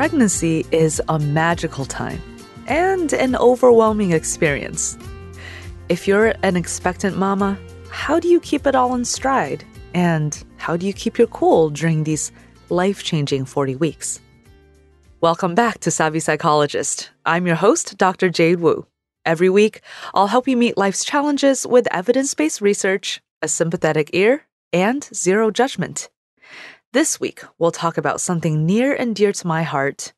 Pregnancy is a magical time and an overwhelming experience. If you're an expectant mama, how do you keep it all in stride? And how do you keep your cool during these life changing 40 weeks? Welcome back to Savvy Psychologist. I'm your host, Dr. Jade Wu. Every week, I'll help you meet life's challenges with evidence based research, a sympathetic ear, and zero judgment. This week, we'll talk about something near and dear to my heart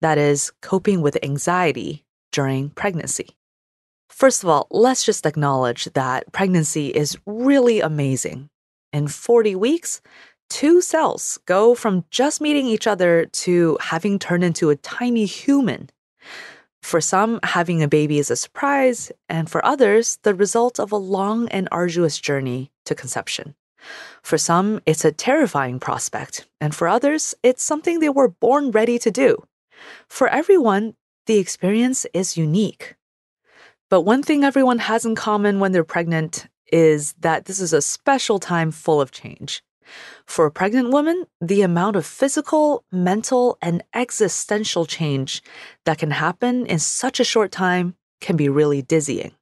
that is, coping with anxiety during pregnancy. First of all, let's just acknowledge that pregnancy is really amazing. In 40 weeks, two cells go from just meeting each other to having turned into a tiny human. For some, having a baby is a surprise, and for others, the result of a long and arduous journey to conception. For some, it's a terrifying prospect, and for others, it's something they were born ready to do. For everyone, the experience is unique. But one thing everyone has in common when they're pregnant is that this is a special time full of change. For a pregnant woman, the amount of physical, mental, and existential change that can happen in such a short time can be really dizzying.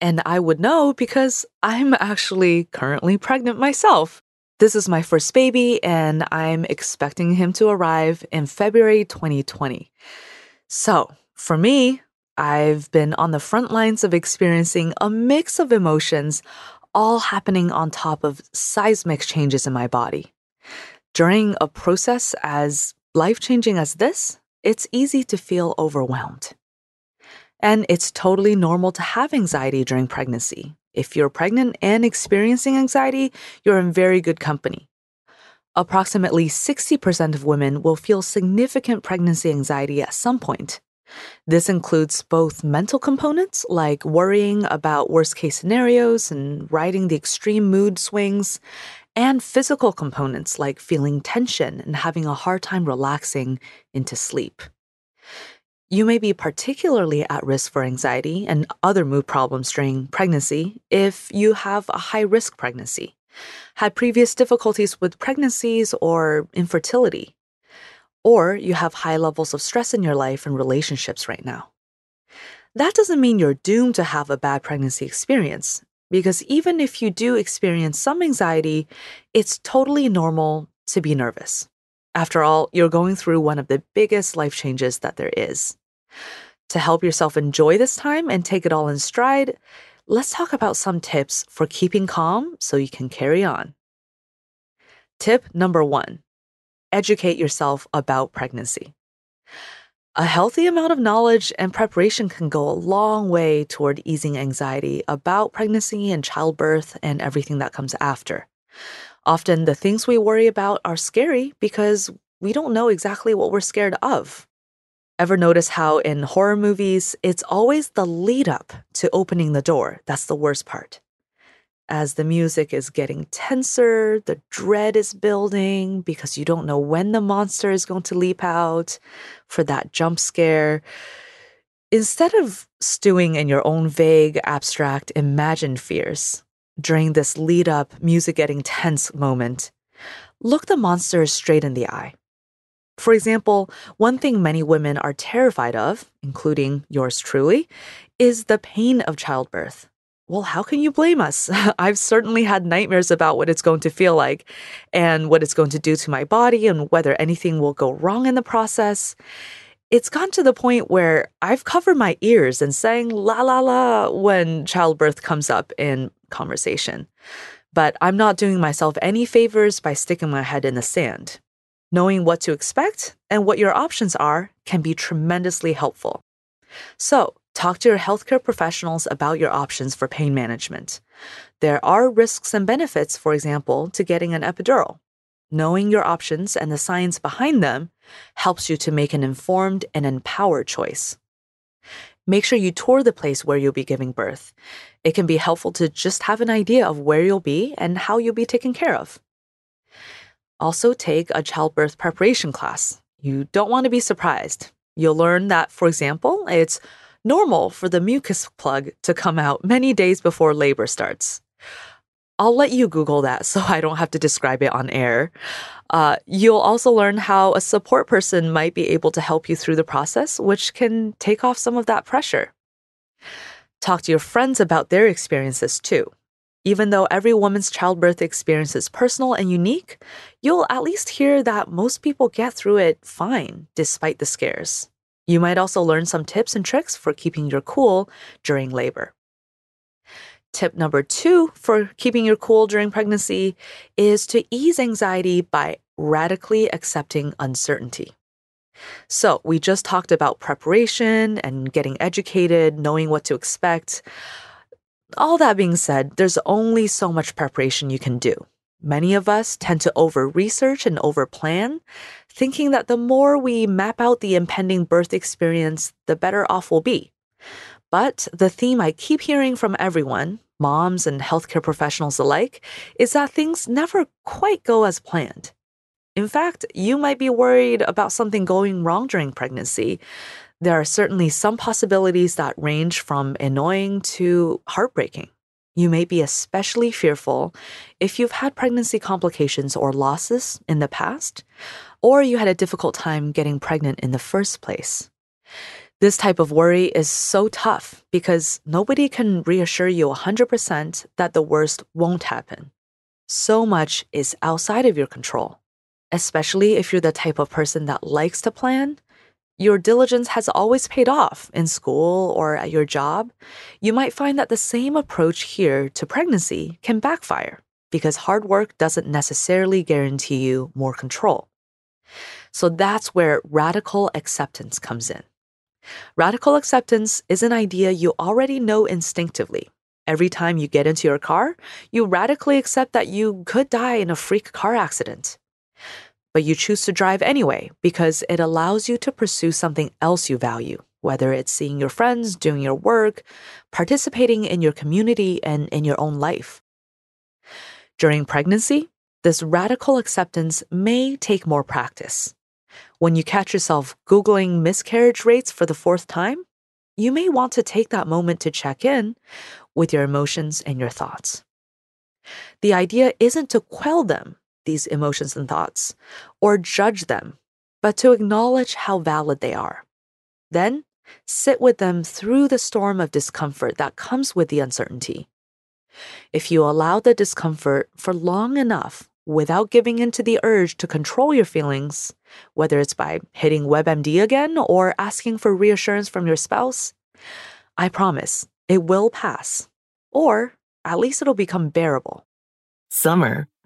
And I would know because I'm actually currently pregnant myself. This is my first baby, and I'm expecting him to arrive in February 2020. So, for me, I've been on the front lines of experiencing a mix of emotions, all happening on top of seismic changes in my body. During a process as life changing as this, it's easy to feel overwhelmed. And it's totally normal to have anxiety during pregnancy. If you're pregnant and experiencing anxiety, you're in very good company. Approximately 60% of women will feel significant pregnancy anxiety at some point. This includes both mental components, like worrying about worst case scenarios and riding the extreme mood swings, and physical components, like feeling tension and having a hard time relaxing into sleep. You may be particularly at risk for anxiety and other mood problems during pregnancy if you have a high risk pregnancy, had previous difficulties with pregnancies or infertility, or you have high levels of stress in your life and relationships right now. That doesn't mean you're doomed to have a bad pregnancy experience, because even if you do experience some anxiety, it's totally normal to be nervous. After all, you're going through one of the biggest life changes that there is. To help yourself enjoy this time and take it all in stride, let's talk about some tips for keeping calm so you can carry on. Tip number one educate yourself about pregnancy. A healthy amount of knowledge and preparation can go a long way toward easing anxiety about pregnancy and childbirth and everything that comes after. Often, the things we worry about are scary because we don't know exactly what we're scared of. Ever notice how in horror movies, it's always the lead up to opening the door that's the worst part? As the music is getting tenser, the dread is building because you don't know when the monster is going to leap out for that jump scare. Instead of stewing in your own vague, abstract, imagined fears during this lead up, music getting tense moment, look the monster straight in the eye for example, one thing many women are terrified of, including yours truly, is the pain of childbirth. well, how can you blame us? I've certainly had nightmares about what it's going to feel like and what it's going to do to my body and whether anything will go wrong in the process. It's gone to the point where I've covered my ears and saying la la la when childbirth comes up in conversation. But I'm not doing myself any favors by sticking my head in the sand. Knowing what to expect and what your options are can be tremendously helpful. So, talk to your healthcare professionals about your options for pain management. There are risks and benefits, for example, to getting an epidural. Knowing your options and the science behind them helps you to make an informed and empowered choice. Make sure you tour the place where you'll be giving birth. It can be helpful to just have an idea of where you'll be and how you'll be taken care of. Also, take a childbirth preparation class. You don't want to be surprised. You'll learn that, for example, it's normal for the mucus plug to come out many days before labor starts. I'll let you Google that so I don't have to describe it on air. Uh, you'll also learn how a support person might be able to help you through the process, which can take off some of that pressure. Talk to your friends about their experiences too. Even though every woman's childbirth experience is personal and unique, you'll at least hear that most people get through it fine despite the scares. You might also learn some tips and tricks for keeping your cool during labor. Tip number two for keeping your cool during pregnancy is to ease anxiety by radically accepting uncertainty. So, we just talked about preparation and getting educated, knowing what to expect. All that being said, there's only so much preparation you can do. Many of us tend to over research and over plan, thinking that the more we map out the impending birth experience, the better off we'll be. But the theme I keep hearing from everyone, moms and healthcare professionals alike, is that things never quite go as planned. In fact, you might be worried about something going wrong during pregnancy. There are certainly some possibilities that range from annoying to heartbreaking. You may be especially fearful if you've had pregnancy complications or losses in the past, or you had a difficult time getting pregnant in the first place. This type of worry is so tough because nobody can reassure you 100% that the worst won't happen. So much is outside of your control, especially if you're the type of person that likes to plan. Your diligence has always paid off in school or at your job. You might find that the same approach here to pregnancy can backfire because hard work doesn't necessarily guarantee you more control. So that's where radical acceptance comes in. Radical acceptance is an idea you already know instinctively. Every time you get into your car, you radically accept that you could die in a freak car accident. But you choose to drive anyway because it allows you to pursue something else you value, whether it's seeing your friends, doing your work, participating in your community, and in your own life. During pregnancy, this radical acceptance may take more practice. When you catch yourself Googling miscarriage rates for the fourth time, you may want to take that moment to check in with your emotions and your thoughts. The idea isn't to quell them, these emotions and thoughts, or judge them, but to acknowledge how valid they are. Then, sit with them through the storm of discomfort that comes with the uncertainty. If you allow the discomfort for long enough without giving in to the urge to control your feelings, whether it's by hitting WebMD again or asking for reassurance from your spouse, I promise it will pass. Or at least it'll become bearable. Summer,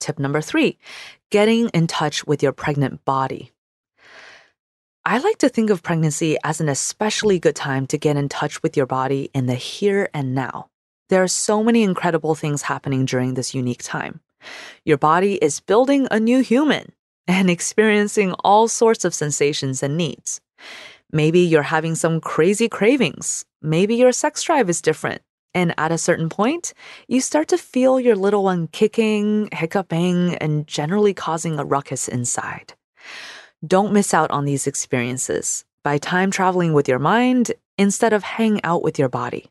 Tip number three getting in touch with your pregnant body. I like to think of pregnancy as an especially good time to get in touch with your body in the here and now. There are so many incredible things happening during this unique time. Your body is building a new human and experiencing all sorts of sensations and needs. Maybe you're having some crazy cravings. Maybe your sex drive is different. And at a certain point, you start to feel your little one kicking, hiccuping, and generally causing a ruckus inside. Don't miss out on these experiences by time traveling with your mind instead of hanging out with your body.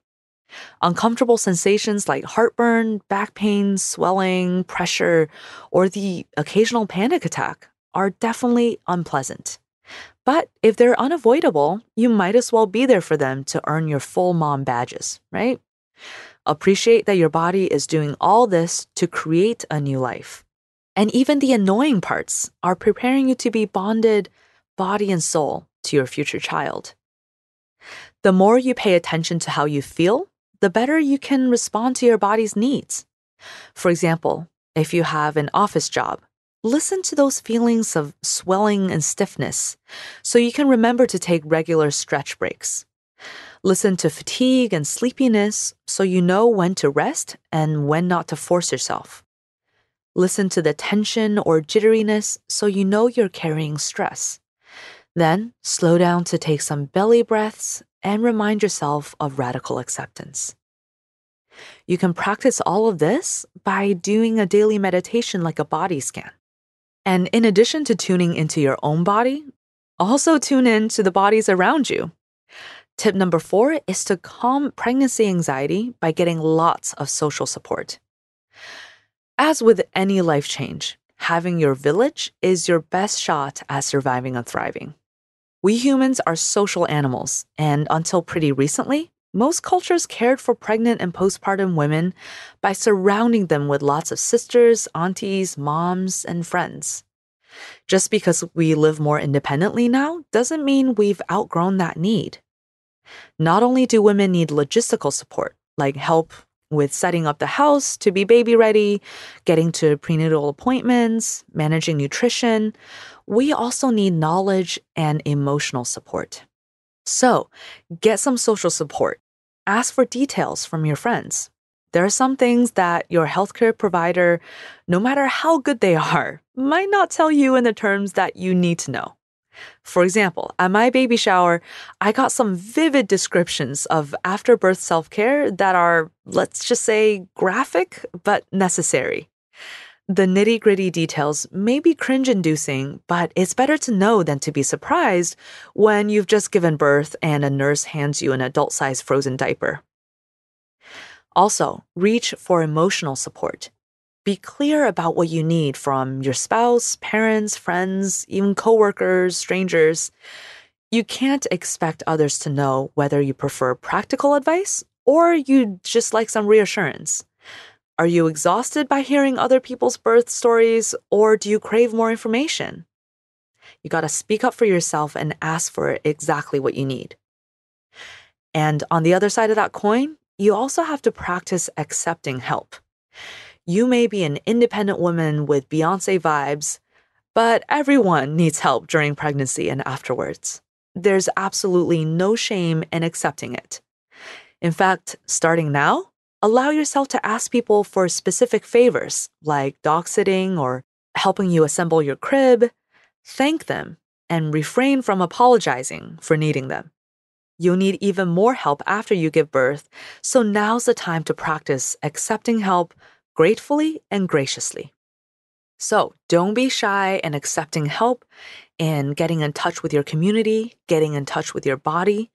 Uncomfortable sensations like heartburn, back pain, swelling, pressure, or the occasional panic attack are definitely unpleasant. But if they're unavoidable, you might as well be there for them to earn your full mom badges, right? Appreciate that your body is doing all this to create a new life. And even the annoying parts are preparing you to be bonded, body and soul, to your future child. The more you pay attention to how you feel, the better you can respond to your body's needs. For example, if you have an office job, listen to those feelings of swelling and stiffness so you can remember to take regular stretch breaks. Listen to fatigue and sleepiness so you know when to rest and when not to force yourself. Listen to the tension or jitteriness so you know you're carrying stress. Then slow down to take some belly breaths and remind yourself of radical acceptance. You can practice all of this by doing a daily meditation like a body scan. And in addition to tuning into your own body, also tune in to the bodies around you. Tip number four is to calm pregnancy anxiety by getting lots of social support. As with any life change, having your village is your best shot at surviving and thriving. We humans are social animals, and until pretty recently, most cultures cared for pregnant and postpartum women by surrounding them with lots of sisters, aunties, moms, and friends. Just because we live more independently now doesn't mean we've outgrown that need. Not only do women need logistical support, like help with setting up the house to be baby ready, getting to prenatal appointments, managing nutrition, we also need knowledge and emotional support. So, get some social support. Ask for details from your friends. There are some things that your healthcare provider, no matter how good they are, might not tell you in the terms that you need to know. For example, at my baby shower, I got some vivid descriptions of after-birth self-care that are, let's just say, graphic but necessary. The nitty gritty details may be cringe inducing, but it's better to know than to be surprised when you've just given birth and a nurse hands you an adult sized frozen diaper. Also, reach for emotional support. Be clear about what you need from your spouse, parents, friends, even coworkers, strangers. You can't expect others to know whether you prefer practical advice or you just like some reassurance. Are you exhausted by hearing other people's birth stories or do you crave more information? You got to speak up for yourself and ask for exactly what you need. And on the other side of that coin, you also have to practice accepting help. You may be an independent woman with Beyonce vibes, but everyone needs help during pregnancy and afterwards. There's absolutely no shame in accepting it. In fact, starting now, allow yourself to ask people for specific favors like dog sitting or helping you assemble your crib. Thank them and refrain from apologizing for needing them. You'll need even more help after you give birth, so now's the time to practice accepting help gratefully and graciously. So don't be shy in accepting help in getting in touch with your community, getting in touch with your body.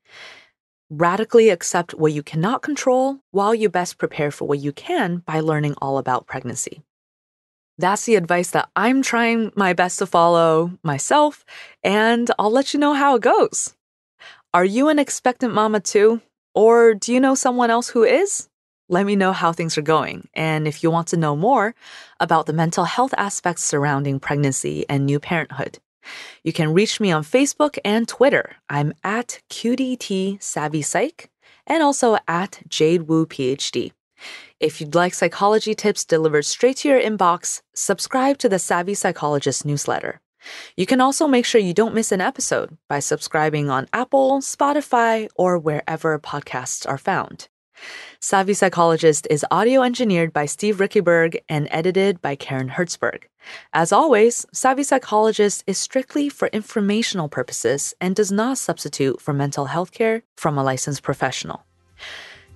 Radically accept what you cannot control while you best prepare for what you can by learning all about pregnancy. That's the advice that I'm trying my best to follow myself, and I'll let you know how it goes. Are you an expectant mama too? Or do you know someone else who is? Let me know how things are going. And if you want to know more about the mental health aspects surrounding pregnancy and new parenthood, you can reach me on Facebook and Twitter. I'm at QDT Savvy Psych and also at Jade Wu PhD. If you'd like psychology tips delivered straight to your inbox, subscribe to the Savvy Psychologist newsletter. You can also make sure you don't miss an episode by subscribing on Apple, Spotify, or wherever podcasts are found. Savvy Psychologist is audio engineered by Steve Riekeberg and edited by Karen Hertzberg. As always, Savvy Psychologist is strictly for informational purposes and does not substitute for mental health care from a licensed professional.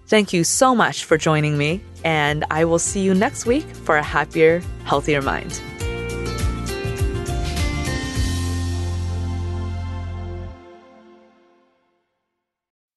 Thank you so much for joining me, and I will see you next week for a happier, healthier mind.